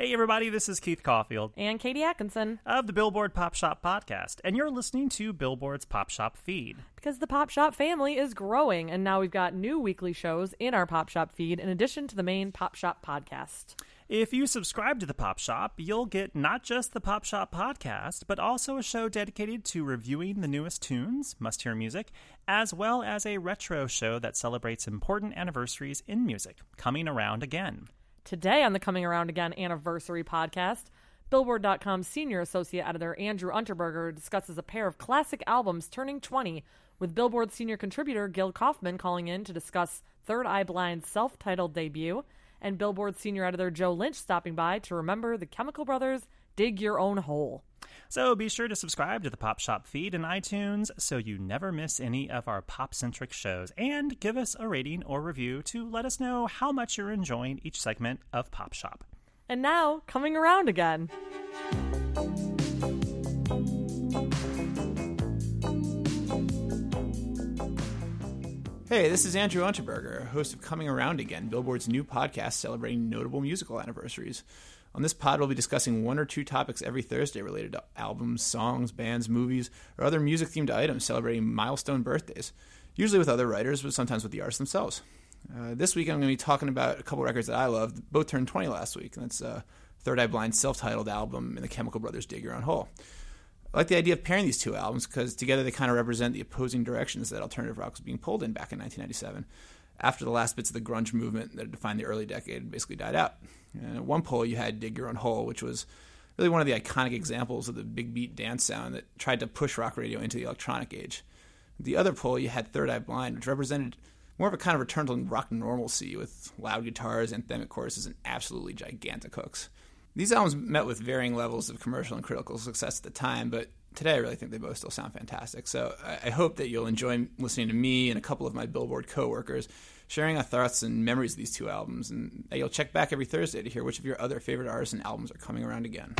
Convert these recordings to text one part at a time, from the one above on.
Hey, everybody, this is Keith Caulfield And Katie Atkinson. of the Billboard Pop Shop Podcast, and you're listening to Billboard's Pop Shop feed. Because the Pop Shop family is growing, and now we've got new weekly shows in our Pop Shop feed in addition to the main Pop Shop podcast. If you subscribe to the Pop Shop, you'll get not just the Pop Shop podcast, but also a show dedicated to reviewing the newest tunes, must hear music, as well as a retro show that celebrates important anniversaries in music, coming around again. Today on the Coming Around Again anniversary podcast, Billboard.com senior associate editor Andrew Unterberger discusses a pair of classic albums turning 20, with Billboard senior contributor Gil Kaufman calling in to discuss Third Eye Blind's self titled debut, and Billboard senior editor Joe Lynch stopping by to remember the Chemical Brothers' Dig Your Own Hole. So be sure to subscribe to the Pop Shop feed in iTunes so you never miss any of our pop centric shows. And give us a rating or review to let us know how much you're enjoying each segment of Pop Shop. And now, coming around again. Hey, this is Andrew Unterberger, host of Coming Around Again, Billboard's new podcast celebrating notable musical anniversaries. On this pod, we'll be discussing one or two topics every Thursday related to albums, songs, bands, movies, or other music themed items celebrating milestone birthdays, usually with other writers, but sometimes with the artists themselves. Uh, this week, I'm going to be talking about a couple records that I love. Both turned 20 last week, and that's uh, Third Eye Blind's self titled album and the Chemical Brothers' Dig Your Own Hole. I like the idea of pairing these two albums because together they kind of represent the opposing directions that alternative rock was being pulled in back in 1997 after the last bits of the grunge movement that defined the early decade basically died out. And at one pole, you had Dig Your Own Hole, which was really one of the iconic examples of the big beat dance sound that tried to push rock radio into the electronic age. The other pole, you had Third Eye Blind, which represented more of a kind of return to rock normalcy with loud guitars, anthemic choruses, and absolutely gigantic hooks. These albums met with varying levels of commercial and critical success at the time, but today I really think they both still sound fantastic. So I, I hope that you'll enjoy listening to me and a couple of my Billboard coworkers sharing our thoughts and memories of these two albums, and that you'll check back every Thursday to hear which of your other favorite artists and albums are coming around again.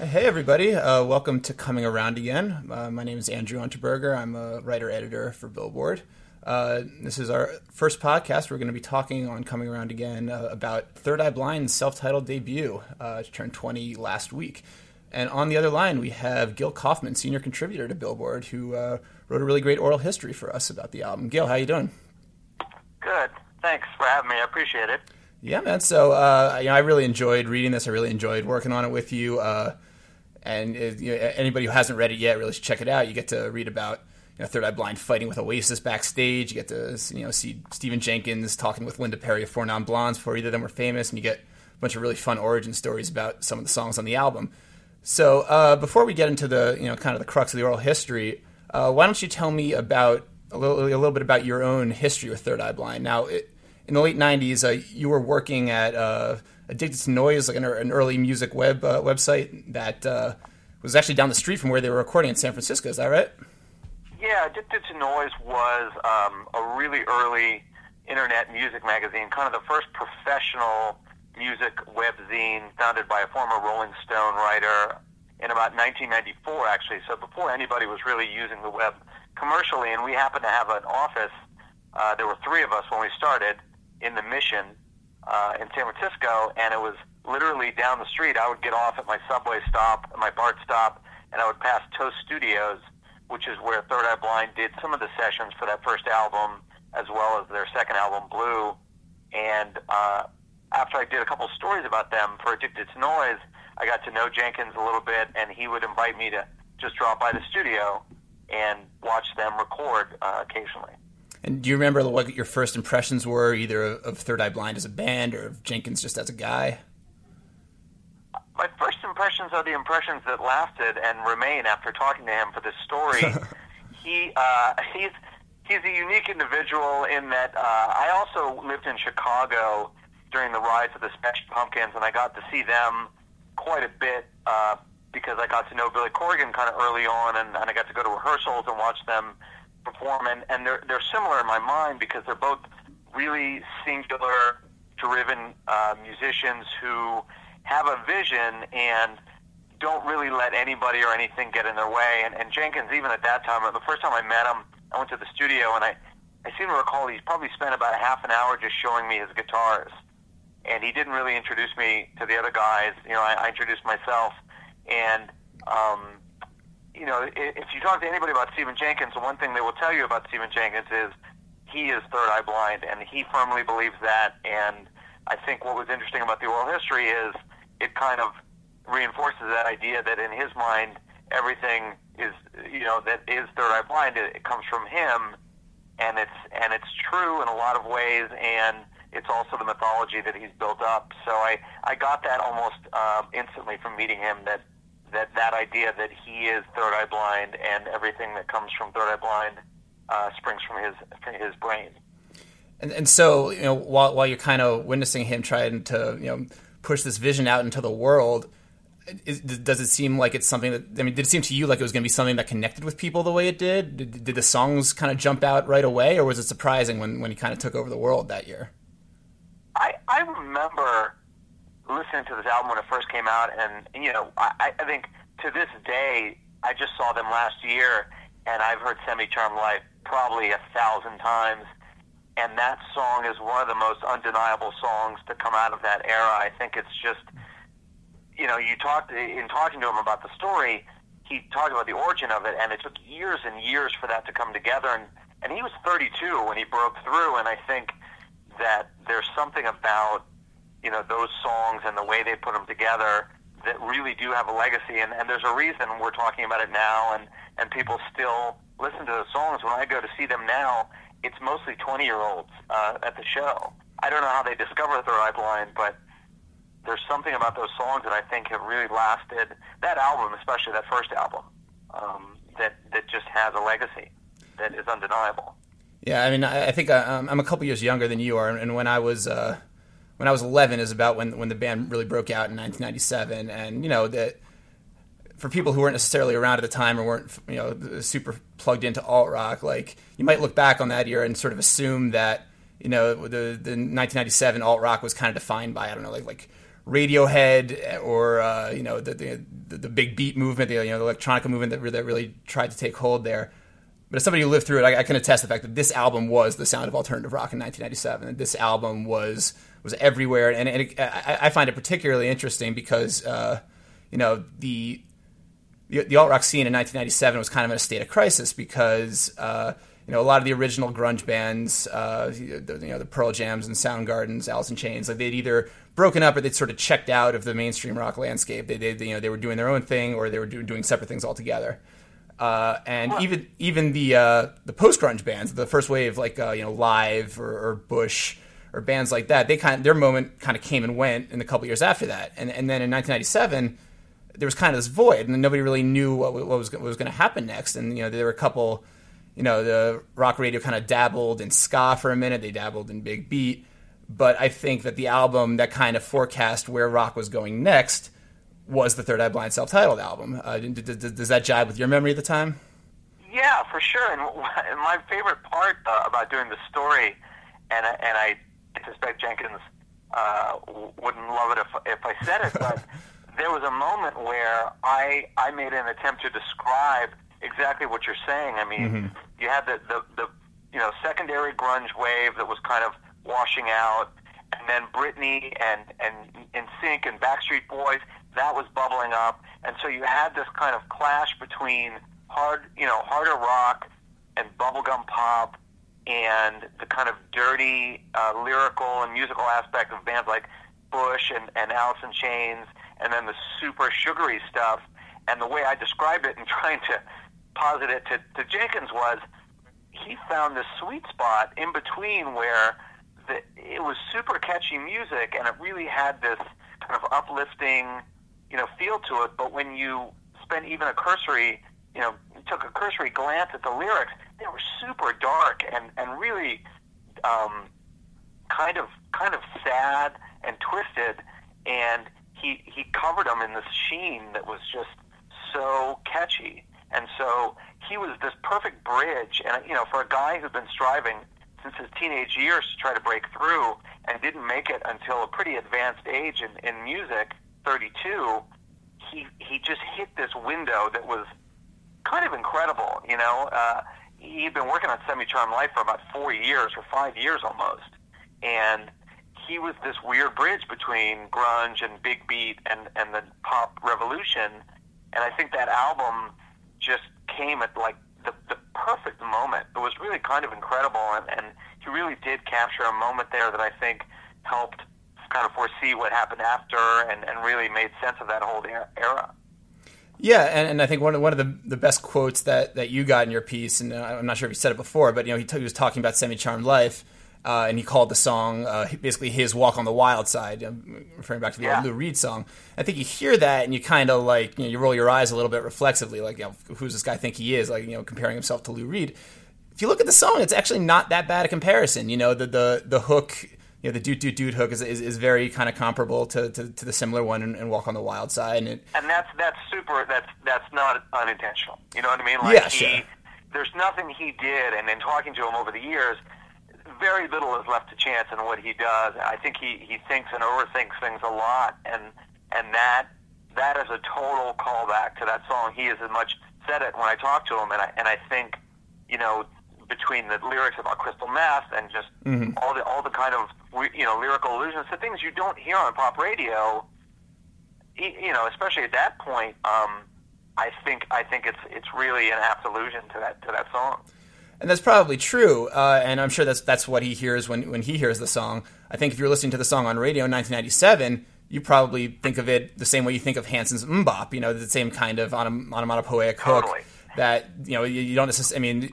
Hey everybody, uh, welcome to Coming Around Again. Uh, my name is Andrew Unterberger. I'm a writer-editor for Billboard. Uh, this is our first podcast. We're going to be talking on Coming Around Again uh, about Third Eye Blind's self-titled debut, uh, which turned 20 last week. And on the other line, we have Gil Kaufman, senior contributor to Billboard, who uh, wrote a really great oral history for us about the album. Gil, how are you doing? Good. Thanks for having me. I appreciate it. Yeah, man. So uh, you know, I really enjoyed reading this. I really enjoyed working on it with you. Uh, and you know, anybody who hasn't read it yet, really should check it out. You get to read about you know, Third Eye Blind fighting with Oasis backstage. You get to you know see Stephan Jenkins talking with Linda Perry of Four Non Blondes before either of them were famous, and you get a bunch of really fun origin stories about some of the songs on the album. So uh, before we get into the you know kind of the crux of the oral history, uh, why don't you tell me about a little a little bit about your own history with Third Eye Blind? Now, it, in the late '90s, uh, you were working at uh, Addicted to Noise, like an, an early music web uh, website that uh, was actually down the street from where they were recording in San Francisco. Is that right? Yeah, Addicted to Noise was um, a really early internet music magazine, kind of the first professional music webzine founded by a former Rolling Stone writer in about 1994, actually. So before anybody was really using the web commercially, and we happened to have an office. Uh, there were three of us when we started in the Mission uh, in San Francisco, and it was literally down the street. I would get off at my subway stop, my BART stop, and I would pass Toast Studios, which is where Third Eye Blind did some of the sessions for that first album, as well as their second album, Blue. And uh, after I did a couple stories about them for Addicted to Noise, I got to know Jenkins a little bit, and he would invite me to just drop by the studio and watch them record uh, occasionally. And do you remember what your first impressions were, either of Third Eye Blind as a band or of Jenkins just as a guy? My first impressions are the impressions that lasted and remain after talking to him for this story. he uh, he's he's a unique individual in that uh, I also lived in Chicago during the rise of the Smashing Pumpkins, and I got to see them quite a bit uh, because I got to know Billy Corgan kind of early on, and, and I got to go to rehearsals and watch them perform. And, and they're they're similar in my mind because they're both really singular, driven uh, musicians who have a vision and don't really let anybody or anything get in their way. And, and Jenkins, even at that time, the first time I met him, I went to the studio and I, I seem to recall he probably spent about a half an hour just showing me his guitars. And he didn't really introduce me to the other guys. You know, I, I introduced myself. And, um, you know, if you talk to anybody about Stephan Jenkins, one thing they will tell you about Stephan Jenkins is he is third eye blind, and he firmly believes that. And I think what was interesting about the oral history is it kind of reinforces that idea that in his mind everything is you know that is third eye blind. It, it comes from him, and it's and it's true in a lot of ways, and it's also the mythology that he's built up. So I I got that almost uh, instantly from meeting him that that that idea that he is third eye blind and everything that comes from third eye blind uh, springs from his from his brain. And and so you know while while you're kind of witnessing him trying to you know push this vision out into the world. Is, does it seem like it's something that I mean? Did it seem to you like it was going to be something that connected with people the way it did? Did, did the songs kind of jump out right away, or was it surprising when, when he kind of took over the world that year? I I remember listening to this album when it first came out, and you know I, I think to this day I just saw them last year, and I've heard Semi Charmed Life probably a thousand times and that song is one of the most undeniable songs to come out of that era. I think it's just, you know, you talked in talking to him about the story. He talked about the origin of it, and it took years and years for that to come together. And and he was 32 when he broke through. And I think that there's something about you know those songs and the way they put them together that really do have a legacy. And, and there's a reason we're talking about it now, and and people still listen to the songs. When I go to see them now, it's mostly 20 year olds uh, at the show. I don't know how they discovered Third Blind, but there's something about those songs that I think have really lasted. That album, especially that first album, um, that that just has a legacy that is undeniable. Yeah, I mean, I think I, uh, I'm a couple years younger than you are, and when I was uh, when I was 11 is about when when the band really broke out in 1997, and you know that for people who weren't necessarily around at the time or weren't you know super plugged into alt rock, like you might look back on that year and sort of assume that you know the the 1997 alt rock was kind of defined by I don't know like like Radiohead or uh, you know the, the, the big beat movement, the you know the electronica movement that really, that really tried to take hold there. But as somebody who lived through it, I, I, can attest the fact that this album was the sound of alternative rock in 1997. This album was was everywhere, and, and it, I, I, find it particularly interesting because uh, you know the the, the alt rock scene in 1997 was kind of in a state of crisis because uh, you know a lot of the original grunge bands, uh, the, you know the Pearl Jams and Soundgardens, Alice in Chains, like they'd either broken up or they'd sort of checked out of the mainstream rock landscape. They, they you know they were doing their own thing or they were do, doing separate things altogether. Uh, and even even the uh, the post grunge bands, the first wave like uh, you know Live or, or Bush or bands like that, they kind of, their moment kind of came and went in a couple years after that. And and then in 1997 there was kind of this void, and nobody really knew what, what was what was going to happen next. And you know, there were a couple, you know, the rock radio kind of dabbled in ska for a minute. They dabbled in big beat, but I think that the album that kind of forecast where rock was going next was the Third Eye Blind self-titled album. Uh, does, does that jibe with your memory at the time? Yeah, for sure. And, and my favorite part uh, about doing the story, and I- and I suspect Jenkins uh, wouldn't love it if if I said it, but there was a moment where I I made an attempt to describe exactly what you're saying. I mean, you had the, the the you know secondary grunge wave that was kind of washing out, and then Britney and and and Sync and Backstreet Boys that was bubbling up, and so you had this kind of clash between hard you know harder rock and bubblegum pop and the kind of dirty uh, lyrical and musical aspect of bands like Bush and, and Alice in Chains, and then the super sugary stuff. And the way I described it and trying to posit it to, to Jenkins was he found this sweet spot in between where the, it was super catchy music and it really had this kind of uplifting, you know, feel to it. But when you spent even a cursory, you know, took a cursory glance at the lyrics, they were super dark and and really um, kind of kind of sad and twisted. And he he covered them in this sheen that was just so catchy. And so he was this perfect bridge. And you know, for a guy who'd been striving since his teenage years to try to break through and didn't make it until a pretty advanced age in, in music, 32, he he just hit this window that was kind of incredible. You know, uh, he'd been working on Semi Charm Life for about four years or five years almost, and he was this weird bridge between grunge and big beat and and the pop revolution. And I think that album just came at like the, the perfect moment. It was really kind of incredible, and, and he really did capture a moment there that I think helped kind of foresee what happened after and, and really made sense of that whole era-. Yeah, and, and I think one of one of the, the best quotes that, that you got in your piece, and uh, I'm not sure if you said it before, but you know he, t- he was talking about Semi Charmed Life, uh, and he called the song uh, basically his Walk on the Wild Side, um, referring back to the Yeah. old Lou Reed song. I think you hear that and you kind of like you know you roll your eyes a little bit reflexively, like you know who's this guy think he is, like you know comparing himself to Lou Reed. If you look at the song, it's actually not that bad a comparison. You know the the the hook. You know, the doot doot doot hook is, is, is very kind of comparable to, to, to the similar one in, in Walk on the Wild Side, and it, and that's that's super. That's that's not unintentional. You know what I mean? Like Yeah, he, sure. there's nothing he did, and in talking to him over the years, very little is left to chance in what he does. I think he he thinks and overthinks things a lot, and and that that is a total callback to that song. He has as much said it when I talked to him, and I and I think, you know, between the lyrics about crystal meth and just Mhm. all the all the kind of you know lyrical allusions to things you don't hear on pop radio you know, especially at that point, um, I think I think it's it's really an apt allusion to that to that song. And that's probably true. Uh, and I'm sure that's that's what he hears when when he hears the song. I think if you're listening to the song on radio in 1997, you probably think of it the same way you think of Hanson's MMMBop. You know, the same kind of onom- onomatopoeic hook Totally. that you know you, you don't necessarily. I mean,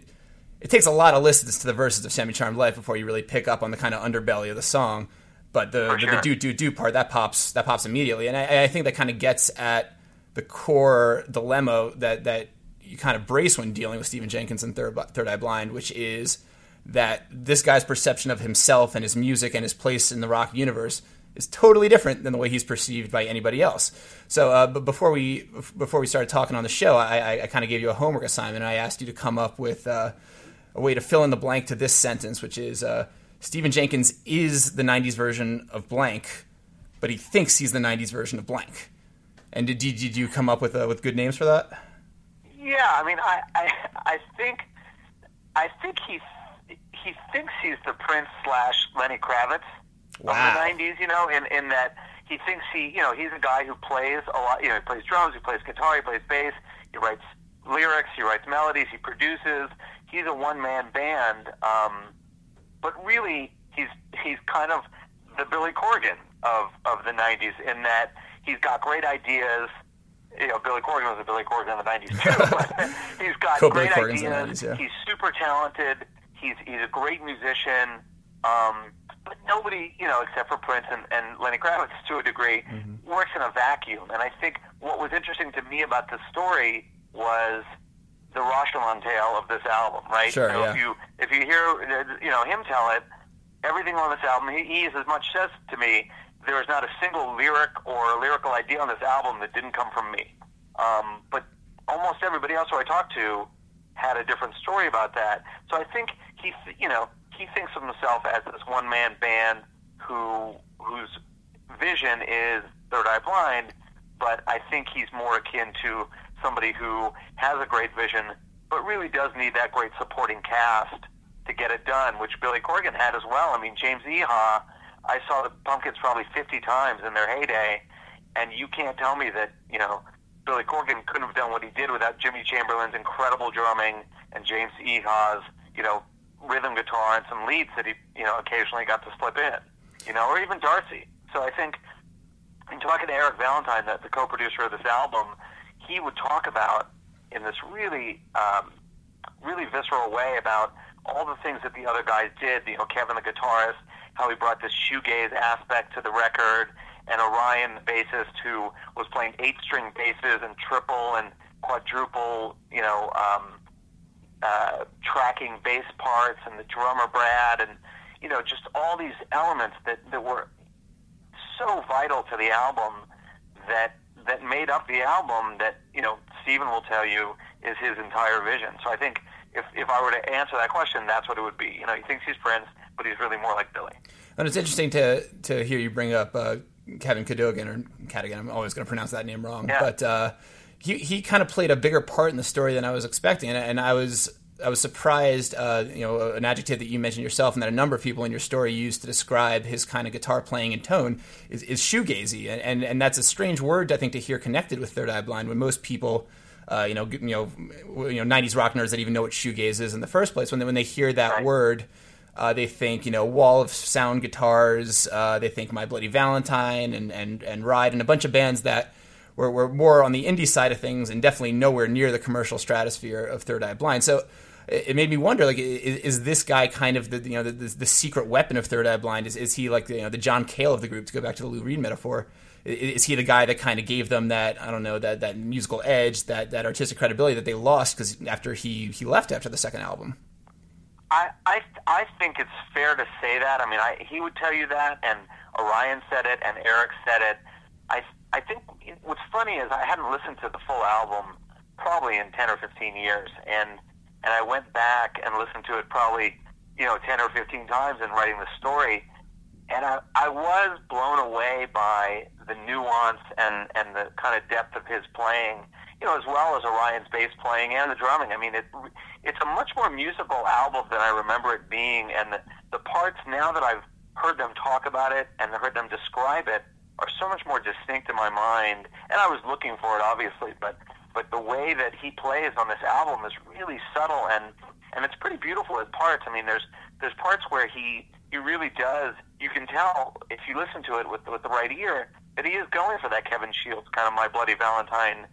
it takes a lot of listens to the verses of Semi Charmed Life before you really pick up on the kind of underbelly of the song. But the the, sure. the do do do part that pops that pops immediately, and I, I think that kind of gets at the core dilemma that that you kind of brace when dealing with Stephan Jenkins and Third, Third Eye Blind, which is that this guy's perception of himself and his music and his place in the rock universe is totally different than the way he's perceived by anybody else. So, uh, but before we before we started talking on the show, I, I, I kind of gave you a homework assignment. I asked you to come up with uh, a way to fill in the blank to this sentence, which is uh, Stephan Jenkins is the '90s version of blank, but he thinks he's the '90s version of blank. And did, did, did you come up with uh, with good names for that? Yeah, I mean, I I, I think I think he he thinks he's the Prince slash Lenny Kravitz Wow. of the '90s. You know, in in that he thinks he you know he's a guy who plays a lot. You know, he plays drums, he plays guitar, he plays bass, he writes lyrics, he writes melodies, he produces. He's a one man band. Um, but really, he's he's kind of the Billy Corgan of of the '90s in that he's got great ideas. You know, Billy Corgan was a Billy Corgan in the '90s too. He's got Cool, Billy great the ideas. 90s, yeah. He's super talented. He's he's a great musician. Um, but nobody, you know, except for Prince and, and Lenny Kravitz to a degree, Mm-hmm. works in a vacuum. And I think what was interesting to me about this story was the Rashomon tale of this album, right? Sure, so yeah. if you if you hear you know him tell it, everything on this album, he, he as much says to me, there is not a single lyric or lyrical idea on this album that didn't come from me. Um, but almost everybody else who I talked to had a different story about that. So I think he, you know, he thinks of himself as this one man band who whose vision is Third Eye Blind, but I think he's more akin to somebody who has a great vision, but really does need that great supporting cast to get it done, which Billy Corgan had as well. I mean, James Iha, I saw the Pumpkins probably 50 times in their heyday, and you can't tell me that, you know, Billy Corgan couldn't have done what he did without Jimmy Chamberlin's incredible drumming and James Iha's, you know, rhythm guitar and some leads that he, you know, occasionally got to slip in, you know, or even Darcy. So I think in talking to Eric Valentine, the, the co-producer of this album, he would talk about in this really, um, really visceral way about all the things that the other guys did. You know, Kevin the guitarist, how he brought this shoegaze aspect to the record, and Orion the bassist who was playing eight-string basses and triple and quadruple, you know, um, uh, tracking bass parts, and the drummer Brad, and you know, just all these elements that that were so vital to the album that that made up the album that you know Stephan will tell you is his entire vision. So I think if if I were to answer that question, that's what it would be. You know, he thinks he's Prince, but he's really more like Billy. And it's interesting to to hear you bring up uh, Kevin Cadogan or Cadogan. I'm always going to pronounce that name wrong, yeah. but uh, he he kind of played a bigger part in the story than I was expecting, and, and I was I was surprised, uh, you know, an adjective that you mentioned yourself and that a number of people in your story used to describe his kind of guitar playing and tone is, is shoegazy, and, and and that's a strange word I think to hear connected with Third Eye Blind when most people. Uh, you know, you know, you know, '90s rock nerds that even know what shoegaze is in the first place. When they, when they hear that right. word, uh, they think you know wall of sound guitars. Uh, they think My Bloody Valentine and and and Ride and a bunch of bands that were, were more on the indie side of things and definitely nowhere near the commercial stratosphere of Third Eye Blind. So it made me wonder like is, is this guy kind of the you know the, the, the, secret weapon of Third Eye Blind is is he like you know the John Cale of the group to go back to the Lou Reed metaphor is he the guy that kind of gave them that I don't know that that musical edge that that artistic credibility that they lost because after he he left after the second album I, I I think it's fair to say that I mean I, he would tell you that and Orion said it and Eric said it I I think what's funny is I hadn't listened to the full album probably in 10 or 15 years and and I went back and listened to it probably, you know, 10 or 15 times in writing the story. And I, I was blown away by the nuance and, and the kind of depth of his playing, you know, as well as Orion's bass playing and the drumming. I mean, it, it's a much more musical album than I remember it being. And the, the parts, now that I've heard them talk about it and heard them describe it, are so much more distinct in my mind. And I was looking for it, obviously, but but the way that he plays on this album is really subtle and and it's pretty beautiful at parts. I mean, there's there's parts where he he really does. You can tell if you listen to it with with the right ear that he is going for that Kevin Shields kind of My Bloody Valentine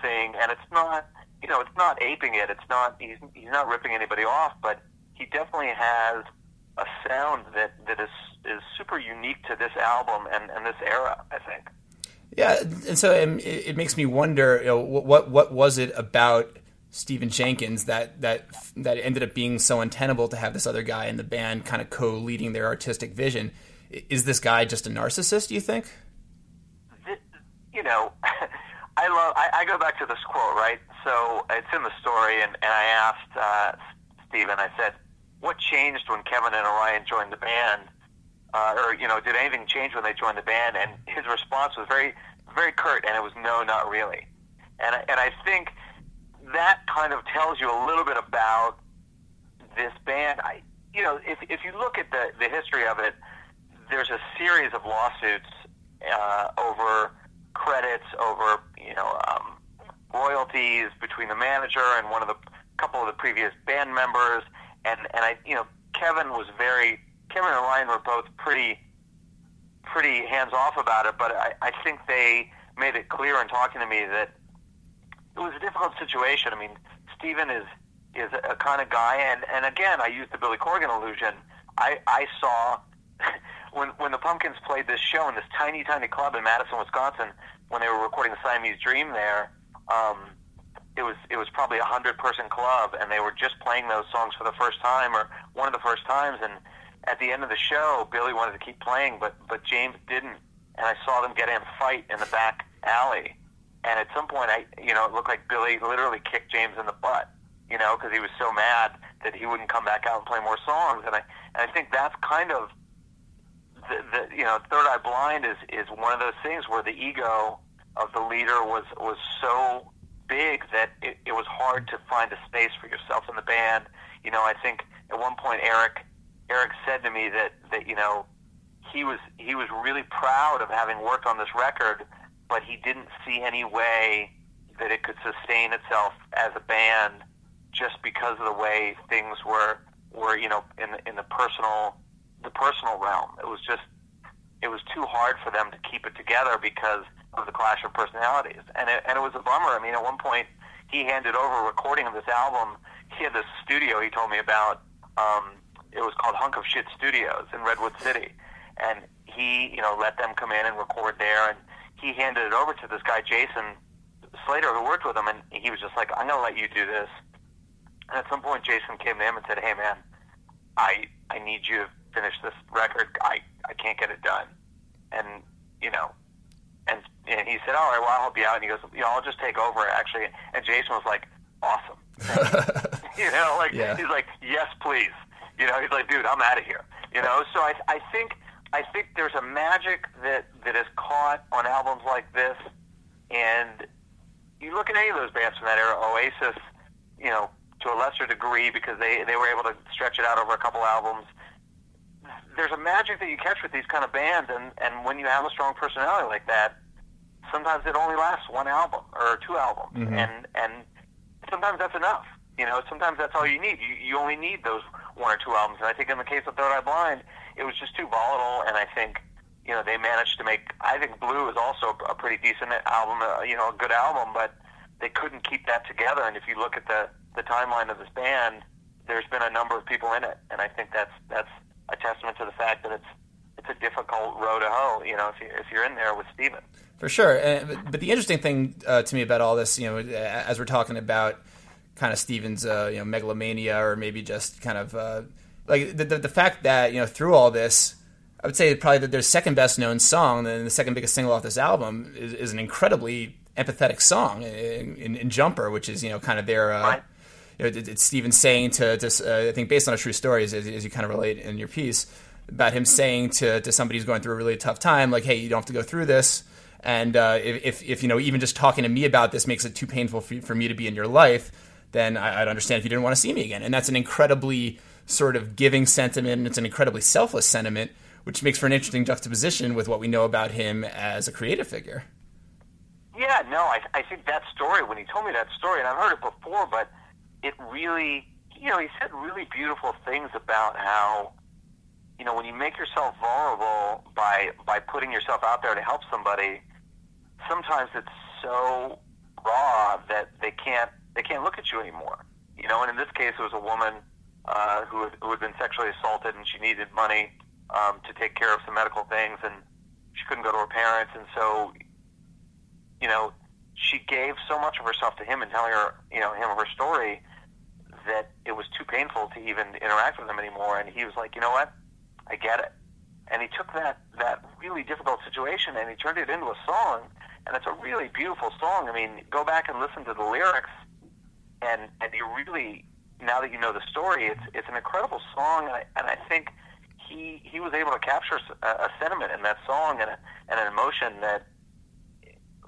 thing, and it's not you know it's not aping it. It's not he's he's not ripping anybody off, but he definitely has a sound that that is is super unique to this album and and this era. I think. Yeah, and so um, it, it makes me wonder, you know, what what was it about Stephan Jenkins that that that ended up being so untenable to have this other guy in the band kind of co-leading their artistic vision? Is this guy just a narcissist? Do you think? You know, I love. I, I go back to this quote, right? So it's in the story, and, and I asked uh, Stephan. I said, "What changed when Kevin and Orion joined the band?" Uh, or you know, did anything change when they joined the band? And his response was very very curt, and it was no, not really. And and I think that kind of tells you a little bit about this band. I you know if if you look at the the history of it, there's a series of lawsuits uh, over credits, over you know um, royalties between the manager and one of the couple of the previous band members, and and I you know Kevin was very Kevin and Ryan were both pretty pretty hands off about it, but I, I think they made it clear in talking to me that it was a difficult situation. I mean, Stephan is is a kind of guy, and and again, I used the Billy Corgan illusion. I I saw when when the Pumpkins played this show in this tiny tiny club in Madison, Wisconsin, when they were recording the Siamese Dream there. Um, it was it was probably a hundred person club, and they were just playing those songs for the first time or one of the first times, and at the end of the show, Billy wanted to keep playing, but but James didn't, and I saw them get in a fight in the back alley. And at some point, I you know it looked like Billy literally kicked James in the butt. you know, because he was so mad that he wouldn't come back out and play more songs. And I and I think that's kind of the, the you know Third Eye Blind is is one of those things where the ego of the leader was was so big that it, it was hard to find a space for yourself in the band. You know, I think at one point Eric Eric said to me that that you know he was he was really proud of having worked on this record, but he didn't see any way that it could sustain itself as a band just because of the way things were were you know in the, in the personal the personal realm. It was just it was too hard for them to keep it together because of the clash of personalities, and it, and it was a bummer. I mean, at one point he handed over a recording of this album. He had this studio he told me about. Um, it was called Hunk of Shit Studios in Redwood City, and he you know let them come in and record there, and he handed it over to this guy Jason Slater who worked with him, and he was just like, "I'm to let you do this." And at some point, Jason came to him and said, "Hey, man, I I need you finish this record. I I can't get it done." And you know, and and he said, "All right, well, I'll help you out." And he goes, "You know, I'll just take over actually." And Jason was like, "Awesome." you know, like Yeah. he's like, "Yes, please." You know, he's like, "Dude, I'm out of here." You know, so I I think I think there's a magic that that is caught on albums like this, and you look at any of those bands from that era, Oasis, you know, to a lesser degree because they they were able to stretch it out over a couple albums. There's a magic that you catch with these kind of bands, and and when you have a strong personality like that, sometimes it only lasts one album or two albums, Mhm. and and sometimes that's enough. You know, sometimes that's all you need. You you only need those one or two albums. And I think in the case of Third Eye Blind, it was just too volatile, and I think you know they managed to make. I think Blue is also a pretty decent album. Uh, you know, a good album, but they couldn't keep that together. And if you look at the the timeline of this band, there's been a number of people in it, and I think that's that's a testament to the fact that it's it's a difficult row to hoe. You know, if you if you're in there with Stephan. For sure. Uh, but- the interesting thing uh, to me about all this, you know, uh, as we're talking about kind of Steven's, uh, you know, megalomania or maybe just kind of uh, like the, the, the fact that, you know, through all this, I would say probably that their second best known song and the second biggest single off this album is, is an incredibly empathetic song in, in, in Jumper, which is, you know, kind of their. Uh, you know, it's Stephan saying to, to uh, I think based on a true story, as, as you kind of relate in your piece, about him saying to, to somebody who's going through a really tough time, like, hey, you don't have to go through this. And uh, if, if, you know, even just talking to me about this makes it too painful for, for me to be in your life, then I, I'd understand if you didn't want to see me again. And that's an incredibly sort of giving sentiment, it's an incredibly selfless sentiment, which makes for an interesting juxtaposition with what we know about him as a creative figure. Yeah, no, I, I think that story, when he told me that story, and I've heard it before, but it really, you know, he said really beautiful things about how, you know, when you make yourself vulnerable by, by putting yourself out there to help somebody, sometimes it's so raw that they can't, they can't look at you anymore. You know, and in this case, it was a woman uh, who, had, who had been sexually assaulted and she needed money um, to take care of some medical things, and she couldn't go to her parents, and so you know, she gave so much of herself to him and telling her, you know, him of her story that it was too painful to even interact with him anymore. And he was like, you know what? I get it. And he took that that really difficult situation and he turned it into a song. And it's a really beautiful song. I mean, go back and listen to the lyrics, and and you really now that you know the story, it's it's an incredible song. And I, and I think he he was able to capture a, a sentiment in that song and a, and an emotion that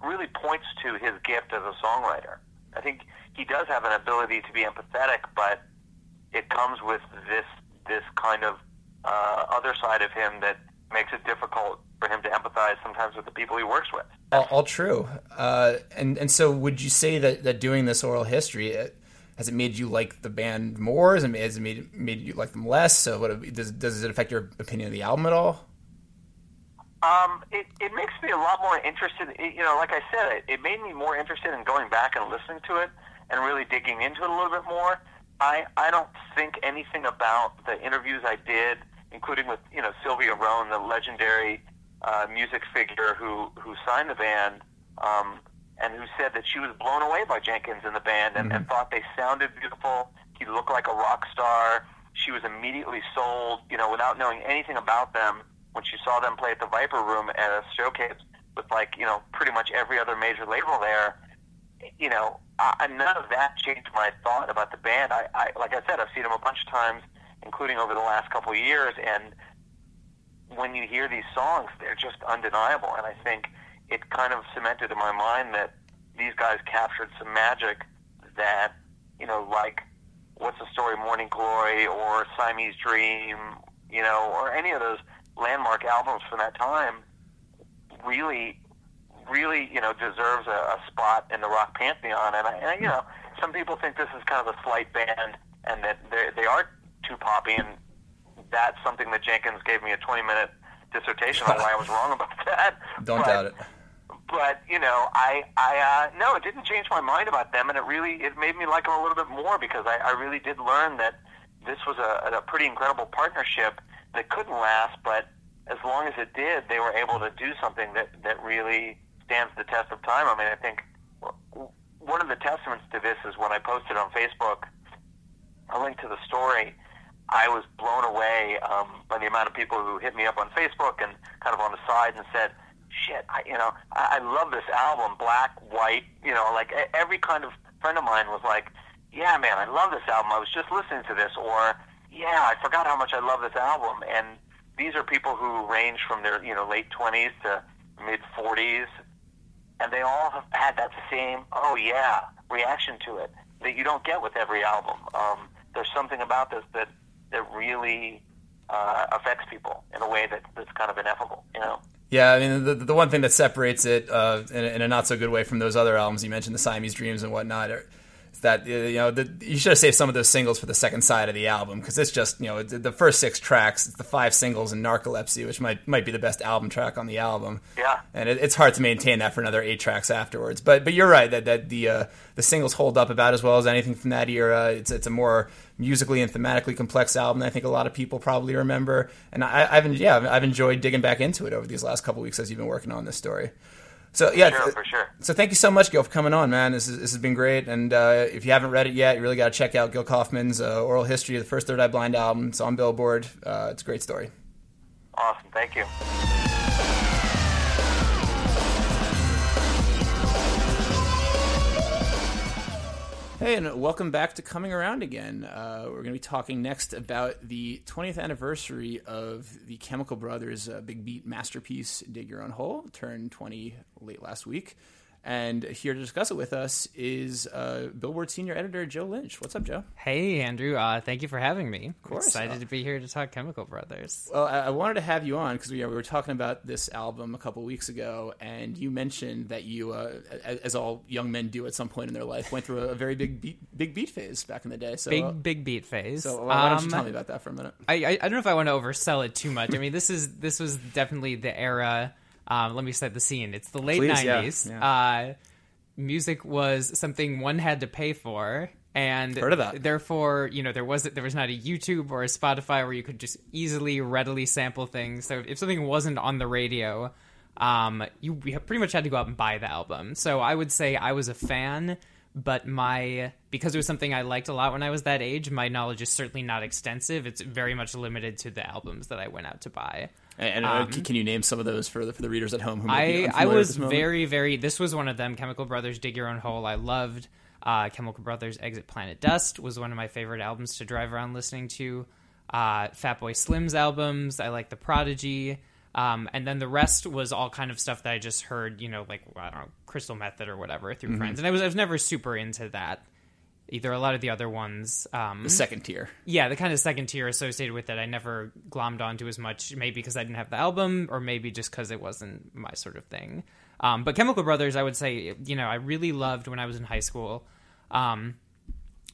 really points to his gift as a songwriter. I think he does have an ability to be empathetic, but it comes with this this kind of uh, other side of him that makes it difficult for him to empathize sometimes with the people he works with. All, all true. Uh, and and so, would you say that, that doing this oral history it, has it made you like the band more? Has it, has it made made you like them less? So, what does does it affect your opinion of the album at all? Um, it, it makes me a lot more interested. It, you know, like I said, it, it made me more interested in going back and listening to it and really digging into it a little bit more. I I don't think anything about the interviews I did, including with you know Sylvia Rhone, the legendary uh, music figure who who signed the band, um, and who said that she was blown away by Jenkins and the band, and, and thought they sounded beautiful. He looked like a rock star. She was immediately sold, you know, without knowing anything about them. When she saw them play at the Viper Room at a showcase with like you know pretty much every other major label there, you know, I, none of that changed my thought about the band. I, I, like I said, I've seen them a bunch of times, including over the last couple of years, and when you hear these songs, they're just undeniable. And I think it kind of cemented in my mind that these guys captured some magic that, you know, like What's the Story, Morning Glory, or Siamese Dream, you know, or any of those landmark albums from that time really really, you know, deserves a, a spot in the rock pantheon. And, I, and you know, some people think this is kind of a slight band and that they are too poppy, and that's something that Jenkins gave me a 20 minute dissertation on why I was wrong about that. Don't but, doubt it. But you know, I, I, uh, no, it didn't change my mind about them, and it really, it made me like them a little bit more because I, I really did learn that this was a, a pretty incredible partnership that couldn't last, but as long as it did, they were able to do something that that really stands the test of time. I mean, I think one of the testaments to this is when I posted on Facebook a link to the story. I was blown away um, by the amount of people who hit me up on Facebook and kind of on the side and said, "Shit, I, you know, I, I love this album, black, white, you know, like every kind of friend of mine was like, "Yeah, man, I love this album. I was just listening to this," or "Yeah, I forgot how much I love this album." And these are people who range from their, you know, late twenties to mid forties, and they all have had that same oh yeah reaction to it that you don't get with every album. Um, there's something about this that that really uh, affects people in a way that, that's kind of ineffable, you know. Yeah, I mean the the one thing that separates it uh, in, in, a not so good way from those other albums you mentioned, the Siamese Dreams and whatnot, are, that you know the, you should have saved some of those singles for the second side of the album because it's just you know the first six tracks, it's the five singles and Narcolepsy, which might might be the best album track on the album. Yeah, and it, it's hard to maintain that for another eight tracks afterwards. But but you're right that that the uh, the singles hold up about as well as anything from that era. It's it's a more musically and thematically complex album. I think a lot of people probably remember, and I, have yeah I've enjoyed digging back into it over these last couple weeks as you've been working on this story. So yeah, sure, for sure. So thank you so much, Gil, for coming on, man. This, is, this has been great. And uh, if you haven't read it yet, you really got to check out Gil Kaufman's uh, oral history of the first Third Eye Blind album. It's on Billboard. Uh, it's a great story. Awesome. Thank you. Hey, and welcome back to Coming Around Again. Uh, we're going to be talking next about the 20th anniversary of the Chemical Brothers' uh, big beat masterpiece, Dig Your Own Hole, turned 20 late last week. And here to discuss it with us is uh, Billboard senior editor Joe Lynch. What's up, Joe? Hey, Andrew. Uh, thank you for having me. Of course. excited uh, to be here to talk Chemical Brothers. Well, I, I wanted to have you on because we, we, were talking about this album a couple weeks ago, and you mentioned that you, uh, as all young men do at some point in their life, went through a, very big beat, big beat phase back in the day. So, big, uh, big beat phase. So why don't um, you tell me about that for a minute? I, I, I don't know if I want to oversell it too much. I mean, this is this was definitely the era. Um, let me set the scene. It's the late Please, 90s. Yeah, yeah. Uh, music was something one had to pay for and Heard of that. therefore you know there was there was not a youtube or a spotify where you could just easily readily sample things so if something wasn't on the radio um, you pretty much had to go out and buy the album so i would say i was a fan but my because it was something i liked a lot when i was that age my knowledge is certainly not extensive it's very much limited to the albums that i went out to buy and, um, can you name some of those for the for the readers at home? Who I I was very very. This was one of them. Chemical Brothers, Dig Your Own Hole. I loved. Uh, Chemical Brothers, Exit Planet Dust was one of my favorite albums to drive around listening to. Uh, Fatboy Slim's albums. I like The Prodigy. Um, and then the rest was all kind of stuff that I just heard, you know, like I don't know, Crystal Method or whatever through mm-hmm. friends. And I was I was never super into that either a lot of the other ones. Um, the second tier. Yeah, the kind of second tier associated with it, I never glommed onto as much, maybe because I didn't have the album, or maybe just because it wasn't my sort of thing. Um, but Chemical Brothers, I would say, you know, I really loved when I was in high school. Um,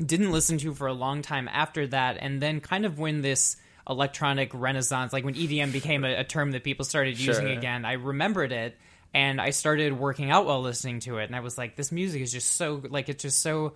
didn't listen to for a long time after that, and then kind of when this electronic renaissance, like when EDM became a, a term that people started sure. using again, I remembered it. And I started working out while listening to it, and I was like, "This music is just so like it's just so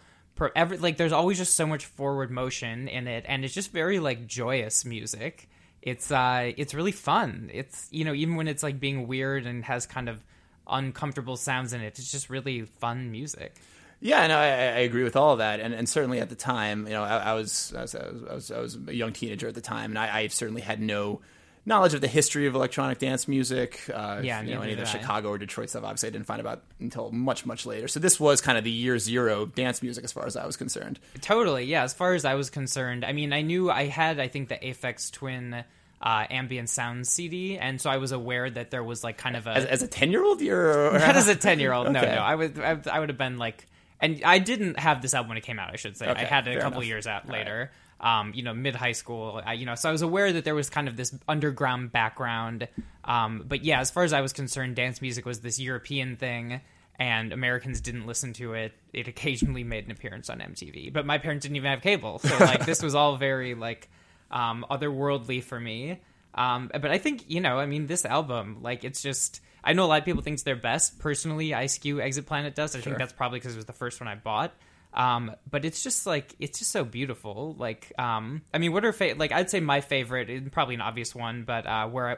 every like there's always just so much forward motion in it and it's just very like joyous music. It's uh it's really fun. It's you know even when it's like being weird and has kind of uncomfortable sounds in it it's just really fun music. Yeah, no, I, I, agree with all of that, and and certainly at the time, you know, I, I, was, I was, I was I was a young teenager at the time, and I, I certainly had no knowledge of the history of electronic dance music. Uh, Yeah, you know, any of the. Chicago or Detroit stuff. Obviously, I didn't find about until much, much later. So this was kind of the year zero dance music, as far as I was concerned. Totally, yeah. As far as I was concerned, I mean, I knew I had, I think, the Aphex Twin uh, ambient sound CD, and so I was aware that there was like kind of a As, as a ten year old, you're not as a ten year old. No, Okay. no. I would, I, I would have been like, and I didn't have this album when it came out. I should say I had it a couple enough. years out All later. Um, you know, mid high school. I, you know, so I was aware that there was kind of this underground background. Um, but yeah, as far as I was concerned, dance music was this European thing. And Americans didn't listen to it. It occasionally made an appearance on MTV, but my parents didn't even have cable, so like this was all very like um, otherworldly for me. Um, but I think you know, I mean, this album, like, it's just. I know a lot of people think it's their best. Personally, I skew Exit Planet Dust. I Sure. think that's probably because it was the first one I bought. Um, but it's just like it's just so beautiful. Like, um, I mean, what are fa- like? I'd say my favorite, and probably an obvious one, but uh, where I,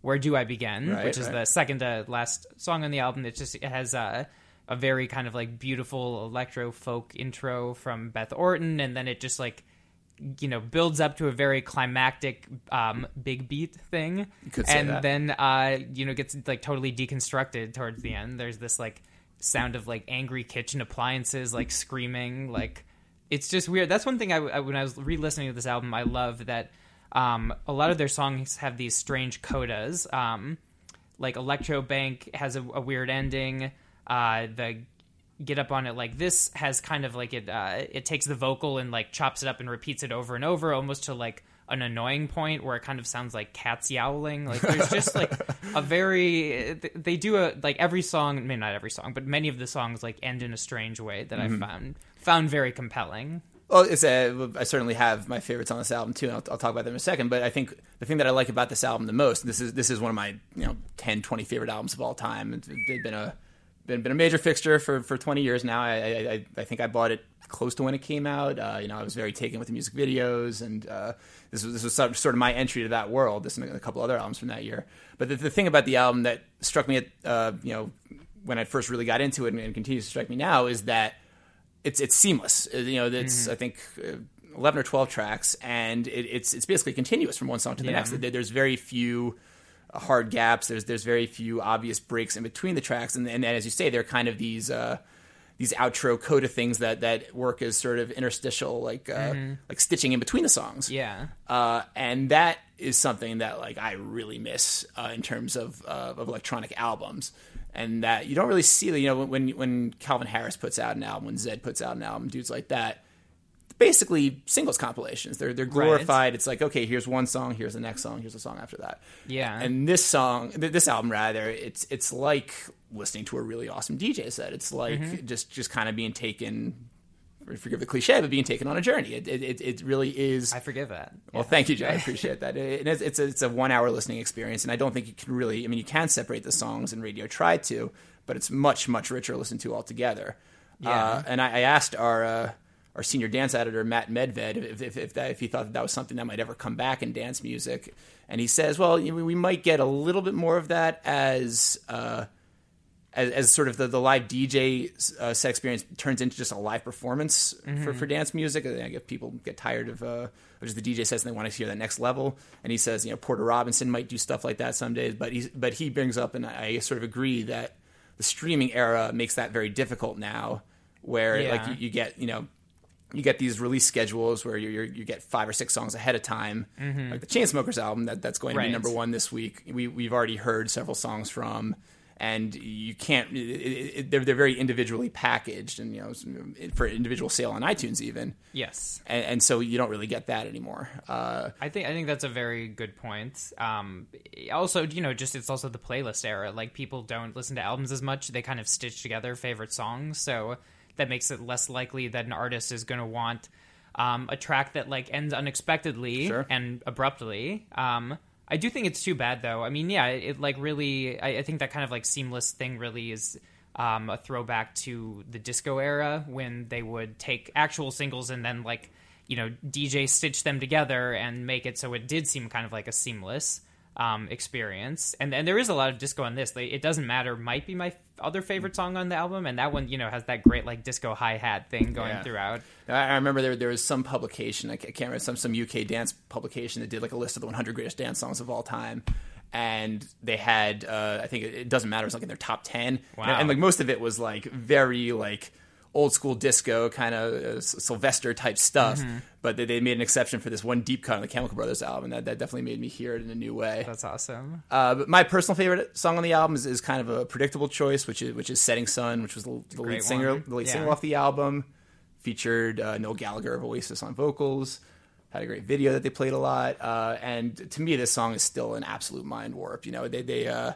where do I begin? Right, which is right. the second to last song on the album. It just it has uh, a very kind of like beautiful electro folk intro from Beth Orton, and then it just like you know builds up to a very climactic um, big beat thing, and that. then uh, you know gets like totally deconstructed towards the end. There's this like sound of like angry kitchen appliances like screaming like it's just weird. That's one thing I, I- when I was re-listening to this album, I love that um, a lot of their songs have these strange codas. Um, like Electrobank has a, a weird ending. Uh, the Get Up on It like this has kind of like it. Uh, it takes the vocal and like chops it up and repeats it over and over, almost to like an annoying point where it kind of sounds like cats yowling. Like there's just like a very they do a like every song, maybe not every song, but many of the songs like end in a strange way that Mhm. I found found very compelling. Well, it's a, I certainly have my favorites on this album too, and I'll, I'll talk about them in a second. But I think the thing that I like about this album the most, this is this is one of my you know 10, 20 favorite albums of all time. It's it's been a been, been a major fixture for, for twenty years now. I, I I- I think I bought it close to when it came out. Uh, you know, I was very taken with the music videos, and uh, this was this was sort of my entry to that world. This and a couple other albums from that year. But the, the thing about the album that struck me at uh, you know when I first really got into it and, and continues to strike me now is that it's it's seamless. Uh, You know, it's Mhm. I think uh, eleven or twelve tracks, and it, it's it's basically continuous from one song to the Yeah. next. There's very few hard gaps. There's there's very few obvious breaks in between the tracks, and and as you say, they're kind of these. Uh, these outro coda things that, that work as sort of interstitial, like uh, Mhm. like stitching in between the songs. Yeah. uh, and that is something that like I really miss uh, in terms of uh, of electronic albums, and that you don't really see. You know, when when Calvin Harris puts out an album, when Zedd puts out an album, dudes like that, basically singles compilations. They're they're Right. glorified. It's like okay, here's one song, here's the next song, here's a song after that. Yeah. And this song, this album rather, it's it's like listening to a really awesome DJ set. It's like Mhm. just just kind of being taken. Forgive the cliche, but being taken on a journey. It it, it, really is. I forgive that. Well, thank you, Joe. I appreciate that. It is, it's a, it's a one hour listening experience, and I don't think you can really. I mean, you can separate the songs, and radio tried to, but it's much much richer to listen to altogether. Yeah. Uh, and I, I asked our uh, our senior dance editor Matt Medved if if, if, that, if he thought that, that was something that might ever come back in dance music, and he says, well, you know, we might get a little bit more of that as. Uh, as, as sort of the, the live DJ uh, set experience turns into just a live performance for, Mhm. for dance music. I guess people get tired of, uh, of just the DJ sets and they want to hear that next level. And he says, you know, Porter Robinson might do stuff like that some days, but he but he brings up, and I sort of agree that the streaming era makes that very difficult now, where Yeah. like you, you get you know. You get these release schedules where you you get five or six songs ahead of time, Mhm. like the Chainsmokers album that, that's going to be number one this week. We we've already heard several songs from, and you can't. It, it- they're they're very individually packaged, and you know for individual sale on iTunes even. Yes. and, and so you don't really get that anymore. Uh, I think I think that's a very good point. Um, also, you know, just it's also the playlist era. Like people don't listen to albums as much; they kind of stitch together favorite songs. So that makes it less likely that an artist is going to want um, a track that like ends unexpectedly Sure. and abruptly. Um, I do think it's too bad, though. I mean, yeah, it, it, like really. I, I think that kind of like seamless thing really is um, a throwback to the disco era when they would take actual singles and then like you know DJ stitch them together and make it so it did seem kind of like a seamless. Um, experience. And and there is a lot of disco on this. Like, it doesn't matter. Might be my f- other favorite song on the album, and that one you know has that great like disco hi hat thing going Yeah. throughout. I remember there there was some publication I can't remember some some UK dance publication that did like a list of the 100 greatest dance songs of all time, and they had uh, I think it, doesn't matter it was like in their top 10, Wow. and, and, like most of it was like very like old school disco kind of uh, Sylvester type stuff, Mhm. but they, they made an exception for this one deep cut on the Chemical Brothers album that that definitely made me hear it in a new way. That's awesome. Uh, but my personal favorite song on the album is, is kind of a predictable choice, which is which is "Setting Sun," which was the, the lead singer, one. the lead Yeah. single off the album. Featured uh, Noel Gallagher of Oasis on vocals. Had a great video that they played a lot, uh, and to me, this song is still an absolute mind warp. You know, they they uh,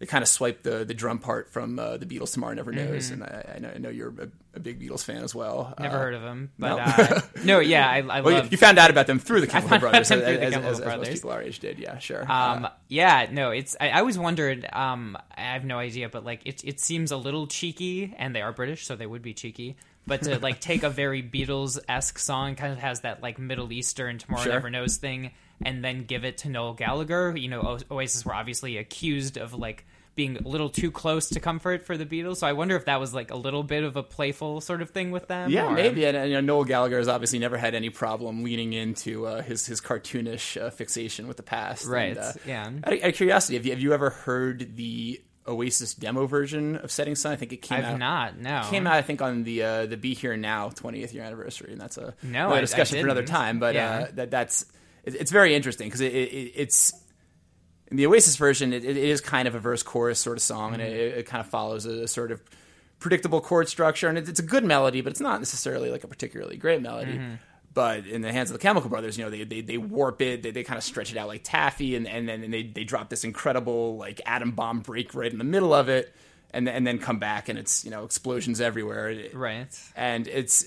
they kind of swiped the the drum part from uh, the Beatles. Tomorrow Never Knows, Mhm. and I, I know I know you're a, a big Beatles fan as well. Never Uh, heard of them, but no? uh, no, yeah, I, I Well, you- love. you found out about them through the Chemical Brothers, as, the as- Chemical as- as most people our age did. Yeah, sure. Um, Uh, yeah, no, it's. I, I always wondered. Um, I have no idea, but like, it it seems a little cheeky, and they are British, so they would be cheeky. But to like take a very Beatles esque song, kind of has that like Middle Eastern Tomorrow Sure. Never Knows thing, and then give it to Noel Gallagher. You know, O- Oasis were obviously accused of like being a little too close to comfort for the Beatles. So I wonder if that was like a little bit of a playful sort of thing with them. Yeah, or- maybe. And, and, you know, Noel Gallagher has obviously never had any problem leaning into uh, his his cartoonish uh, fixation with the past. Right, And, uh, yeah. Out of, out of curiosity, have you, have you ever heard the Oasis demo version of Setting Sun? I think it came I've out. not, no. Came out, I think, on the uh, the Be Here Now 20th year anniversary, and that's a No, another I- I discussion for another time. But Yeah. uh, that that's it's very interesting because it, it, it's in the Oasis version, it, it is kind of a verse chorus sort of song, and Mm-hmm. it, it kind of follows a, sort of predictable chord structure, and it, it's a good melody, but it's not necessarily like a particularly great melody. Mm-hmm. But in the hands of the Chemical Brothers, you know, they they, they warp it, they, they kind of stretch it out like taffy, and, and then they they drop this incredible like atom bomb break right in the middle of it, and and then come back, and it's you know explosions everywhere, Right. and it's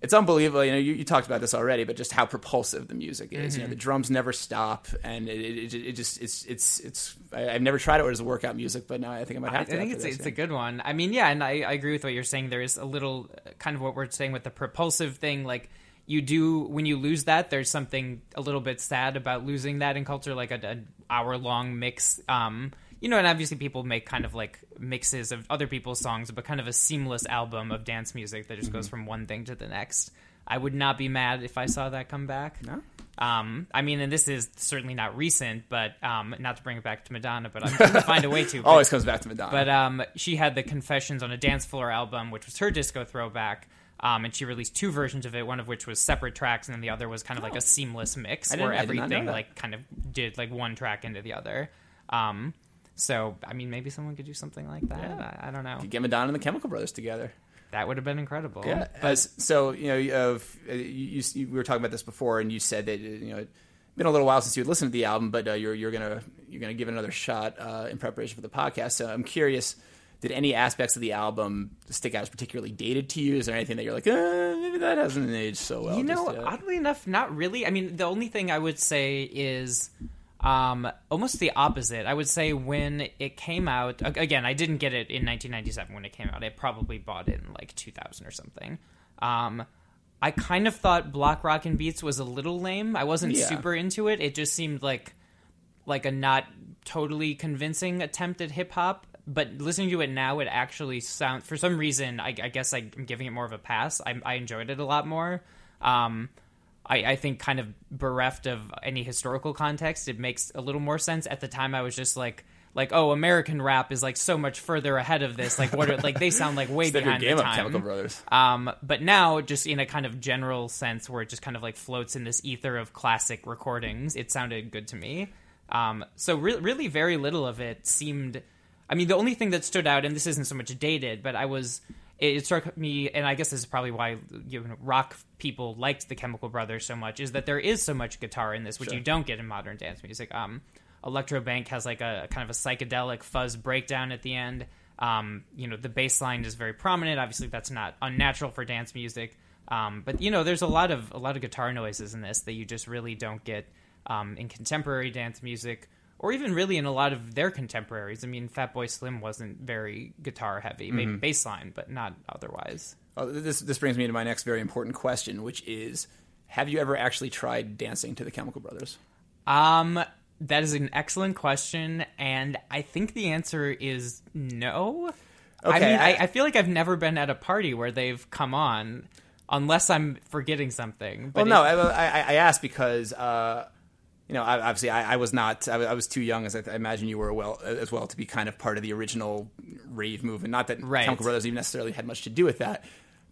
it's unbelievable. You know, you, you talked about this already, but just how propulsive the music is. You know, the drums never stop, and it, it, it, it just it's it's it's. I, I've never tried it as a workout music, but now I think I might have to. I think it's this, it's yeah. a good one. I mean, yeah, and I, I agree with what you're saying. There is a little kind of what we're saying with the propulsive thing. Like you do when you lose that, there's something a little bit sad about losing that in culture, like a, an hour long mix. Um, you know, and obviously people make kind of like mixes of other people's songs, but kind of a seamless album of dance music that just goes Mhm. from one thing to the next. I would not be mad if I saw that come back. No. Um, I mean, and this is certainly not recent, but um, not to bring it back to Madonna, but I'm going to find a way to. But- Always comes back to Madonna. But um, she had the Confessions on a Dance Floor album, which was her disco throwback. Um, and she released two versions of it, one of which was separate tracks, and then the other was kind of like a seamless mix where I did not know everything like kind of did like one track into the other. Um, so I mean, maybe someone could do something like that. Yeah. I, I don't know. Get Madonna and the Chemical Brothers together. That would have been incredible. Yeah. As, so you know, uh, f- uh, you, you, you, we were talking about this before, and you said that uh, you know it'd been a little while since you had listened to the album, but uh, you're you're gonna you're gonna give it another shot uh, in preparation for the podcast. So I'm curious, did any aspects of the album stick out as particularly dated to you? Is there anything that you're like, uh, maybe that hasn't aged so well? you know, oddly enough, not really. I mean, the only thing I would say is um, almost the opposite. I would say when it came out, again, I didn't get it in 1997 when it came out. I probably bought it in like 2000 or something. Um, I kind of thought Block Rockin' Beats was a little lame. I wasn't Yeah. super into it. It just seemed like like a not totally convincing attempt at hip hop. But listening to it now, it actually sounds. For some reason, I, I guess I'm giving it more of a pass. I, I enjoyed it a lot more. Um, I, I think kind of bereft of any historical context, it makes a little more sense. At the time, I was just like, like, oh, American rap is like so much further ahead of this. Like, what? Are, like they sound like way behind game the up, time. Chemical Brothers. Um, but now, just in a kind of general sense, where it just kind of like floats in this ether of classic recordings, it sounded good to me. Um, so re- really, very little of it seemed. I mean, the only thing that stood out, and this isn't so much dated, but I was. It, it struck me, and I guess this is probably why you know, rock people liked the Chemical Brothers so much, is that there is so much guitar in this, which Sure. you don't get in modern dance music. Um, Electrobank has like a kind of a psychedelic fuzz breakdown at the end. Um, you know, the bass line is very prominent. Obviously, that's not unnatural for dance music. Um, but you know, there's a lot of a lot of guitar noises in this that you just really don't get um, in contemporary dance music, or even really in a lot of their contemporaries. I mean, Fatboy Slim wasn't very guitar heavy, maybe Mhm. bass line, but not otherwise. Oh, this this brings me to my next very important question, which is: Have you ever actually tried dancing to the Chemical Brothers? Um, that is an excellent question, and I think the answer is no. I Okay, mean, I, I- I feel like I've never been at a party where they've come on, unless I'm forgetting something. Well, But no, it- I, I, I asked because uh, you know, obviously, I, I was not. I, was- I was too young, as I, I imagine you were well as well, to be kind of part of the original rave movement. Not that Right. Chemical Brothers even necessarily had much to do with that,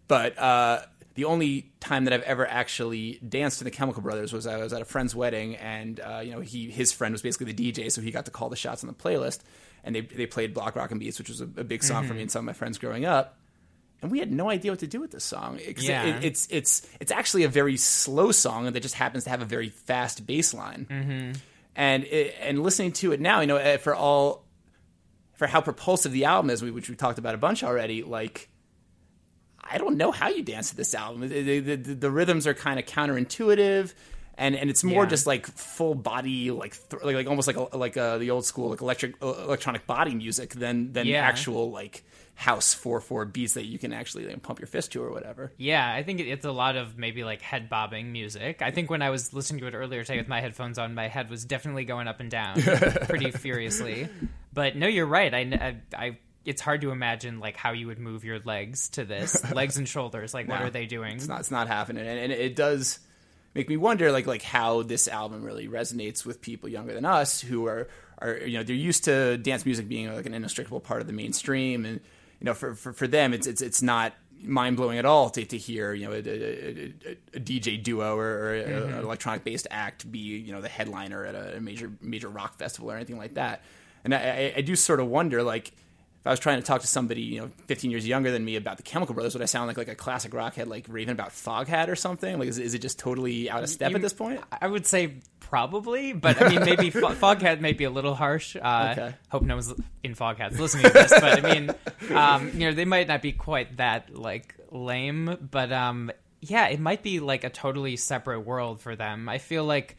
but uh, the only time that I've ever actually danced to the Chemical Brothers was I was at a friend's wedding, and uh, you know, he his friend was basically the DJ, so he got to call the shots on the playlist, and they they played Block Rockin' Beats, which was a, a big song for Mhm. me and some of my friends growing up and we had no idea what to do with this song. Yeah. it, it's it's it's actually a very slow song that just happens to have a very fast bass line. Mhm. And it, and listening to it now, you know, eh, for all for how propulsive the album is, which we talked about a bunch already, like. I don't know how you dance to this album. The, the, the, rhythms are kind of counterintuitive, and, and it's more Yeah. just like full body, like th- like, like almost like a, like uh the old school like electric electronic body music than than Yeah. actual like house four four beats that you can actually like, pump your fist to or whatever. Yeah, I think it's a lot of maybe like head bobbing music. I think when I was listening to it earlier today with my headphones on, my head was definitely going up and down pretty furiously. But no, you're right. I, I, I- it's hard to imagine like how you would move your legs to this, legs and shoulders. Like, what No, are they doing? It's not. It's not happening, and, and it does make me wonder, like like how this album really resonates with people younger than us, who are are you know they're used to dance music being like an inextricable part of the mainstream, and you know for for, for them it's it's it's not mind blowing at all to, to hear you know a, a, a, a DJ duo or, or Mhm. an electronic based act be you know the headliner at a, major major rock festival or anything like that. And I, I, I do sort of wonder like if I was trying to talk to somebody, you know, 15 years younger than me about the Chemical Brothers, would I sound like like a classic rock head, like raving about Foghat or something? Like, is, is it just totally out of step You- at this point? I would say probably, but I mean, maybe Fo- Foghat may be a little harsh. Uh, Okay. Hope no one's in Foghat's listening to this, but I mean, um, you know, they might not be quite that like lame, but um, yeah, it might be like a totally separate world for them. I feel like,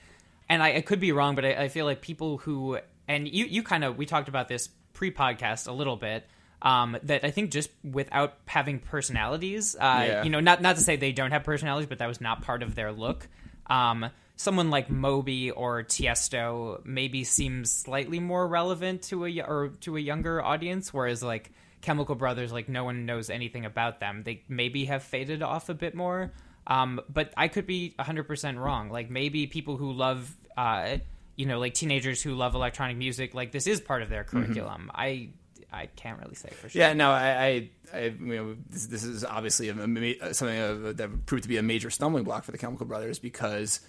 and I, I could be wrong, but I, I feel like people who and you you kind of we talked about this pre-podcast a little bit. Um, that I think just without having personalities, uh, Yeah. you know, not not to say they don't have personalities, but that was not part of their look. Um, someone like Moby or Tiesto maybe seems slightly more relevant to a or to a younger audience, whereas like Chemical Brothers, like no one knows anything about them. They maybe have faded off a bit more. Um, but I could be 100% wrong. Like maybe people who love, uh, you know, like teenagers who love electronic music, like this is part of their mm-hmm. curriculum. I I can't really say for sure. Yeah, no, I, I, I you know, this, this is obviously a, ma- something that proved to be a major stumbling block for the Chemical Brothers because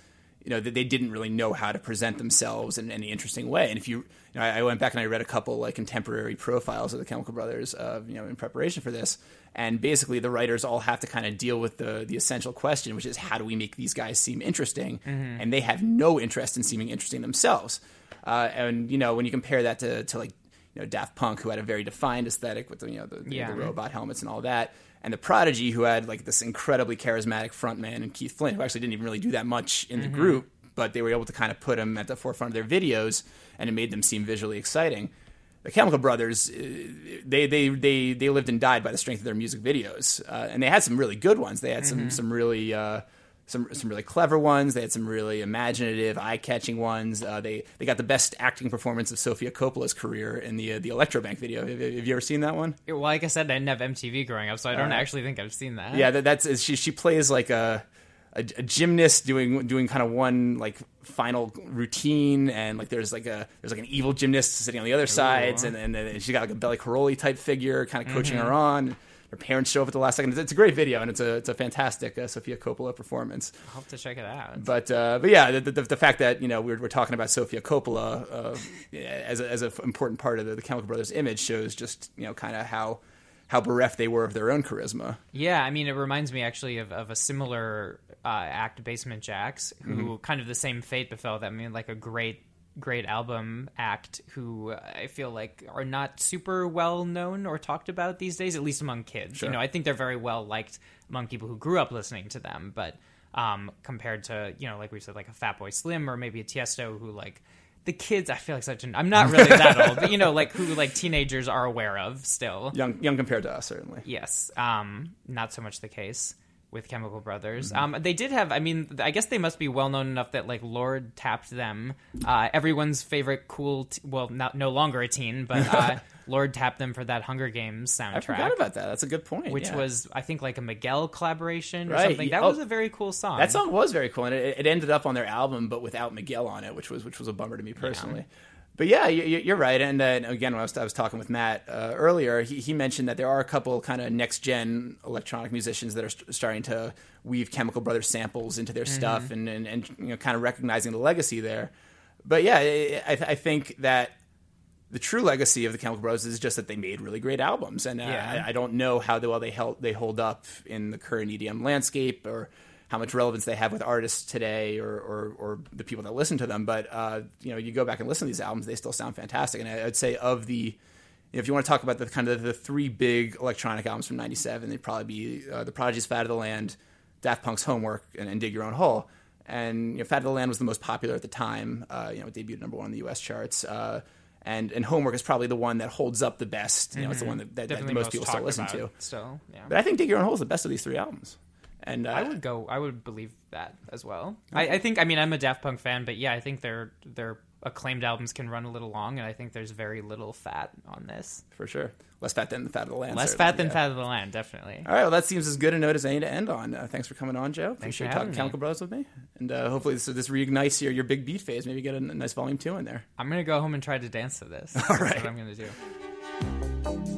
you know they, they didn't really know how to present themselves in any interesting way. And if you, you know, I, I went back and I read a couple like contemporary profiles of the Chemical Brothers, uh, you know, in preparation for this, and basically the writers all have to kind of deal with the the essential question, which is how do we make these guys seem interesting? Mhm. And they have no interest in seeming interesting themselves. Uh, and you know, when you compare that to, to like you know Daft Punk, who had a very defined aesthetic with the you know the, Yeah. the robot helmets and all that, and the Prodigy, who had like this incredibly charismatic frontman and Keith Flint, who actually didn't even really do that much in the Mhm. group, but they were able to kind of put him at the forefront of their videos, and it made them seem visually exciting. The Chemical Brothers, uh, they they they they lived and died by the strength of their music videos, uh, and they had some really good ones. They had some Mhm. some really. Uh, some some really clever ones. They had some really imaginative, eye catching ones. Uh, they they got the best acting performance of Sofia Coppola's career in the uh, the Electrobank video. Have, have you ever seen that one? Well, like I said, I didn't have MTV growing up, so I don't Uh, actually think I've seen that. Yeah, that, that's she. She plays like a, a a gymnast doing doing kind of one like final routine, and like there's like a there's like an evil gymnast sitting on the other sides, and and then she got like a Bela Karolyi type figure, kind of coaching Mhm. her on. Her parents show up at the last second. It's, it's a great video, and it's a it's a fantastic uh, Sofia Coppola performance. I'll have to check it out. But uh, but yeah, the, the, the fact that you know we're, we're talking about Sofia Coppola uh, as a, as an important part of the, the Chemical Brothers image shows just you know kind of how how bereft they were of their own charisma. Yeah, I mean, it reminds me actually of, of a similar uh, act, Basement Jaxx, who Mhm. kind of the same fate befell them. I mean, like a great, great album act who I feel like are not super well known or talked about these days, at least among kids. Sure. You know, I think they're very well liked among people who grew up listening to them, but um, compared to, you know, like we said, like a Fatboy Slim or maybe a Tiesto who like the kids, I feel like such an, I'm not really that old, but you know, like who like teenagers are aware of still. Young young compared to us, certainly. Yes, um, not so much the case. With Chemical Brothers. Mm-hmm. Um, they did have, I mean, I guess they must be well known enough that like Lorde tapped them. Uh, everyone's favorite cool, well, not no longer a teen, but uh, Lorde tapped them for that Hunger Games soundtrack. I forgot about that. That's a good point. Which yeah. was, I think, like a Miguel collaboration or Right, something. That yeah. was a very cool song. That song was very cool, and it, it ended up on their album, but without Miguel on it, which was which was a bummer to me personally. But yeah, you, you- you're right. And uh, again, when I was, I was talking with Matt uh, earlier, he, he mentioned that there are a couple kind of next gen electronic musicians that are st- starting to weave Chemical Brothers samples into their stuff, and, and and you know, kind of recognizing the legacy there. But yeah, I, I I think that the true legacy of the Chemical Brothers is just that they made really great albums, and uh, Yeah. I, I don't know how well they held they hold up in the current EDM landscape or how much relevance they have with artists today or or, or the people that listen to them. But uh, you know, you go back and listen to these albums; they still sound fantastic. And I, I'd say of the if you want to talk about the kind of the three big electronic albums from '97, they'd probably be uh, the Prodigy's "Fat of the Land," Daft Punk's "Homework," and, and "Dig Your Own Hole." And you know, "Fat of the Land" was the most popular at the time. Uh, you know, it debuted number one in the U.S. charts. Uh, and and "Homework" is probably the one that holds up the best. You know, it's the Mhm. one that, that, that most most people still listen to. still, yeah. But I think "Dig Your Own Hole" is the best of these three albums. And uh, I would go. I would believe that as well. I, I think. I mean, I'm a Daft Punk fan, but yeah, I think their their acclaimed albums can run a little long, and I think there's very little fat on this. for sure. Less fat than the Fat of the Land. Less certainly, fat than yeah. Fat of the Land, definitely. All right, well, that seems as good a note as any to end on. Uh, thanks for coming on, Joe. Thanks Appreciate for talking having. Chemical Brothers with me, and uh, hopefully this, this reignites your, your big beat phase. Maybe get a, nice volume two in there. I'm gonna go home and try to dance to this. All That's right. what I'm gonna do.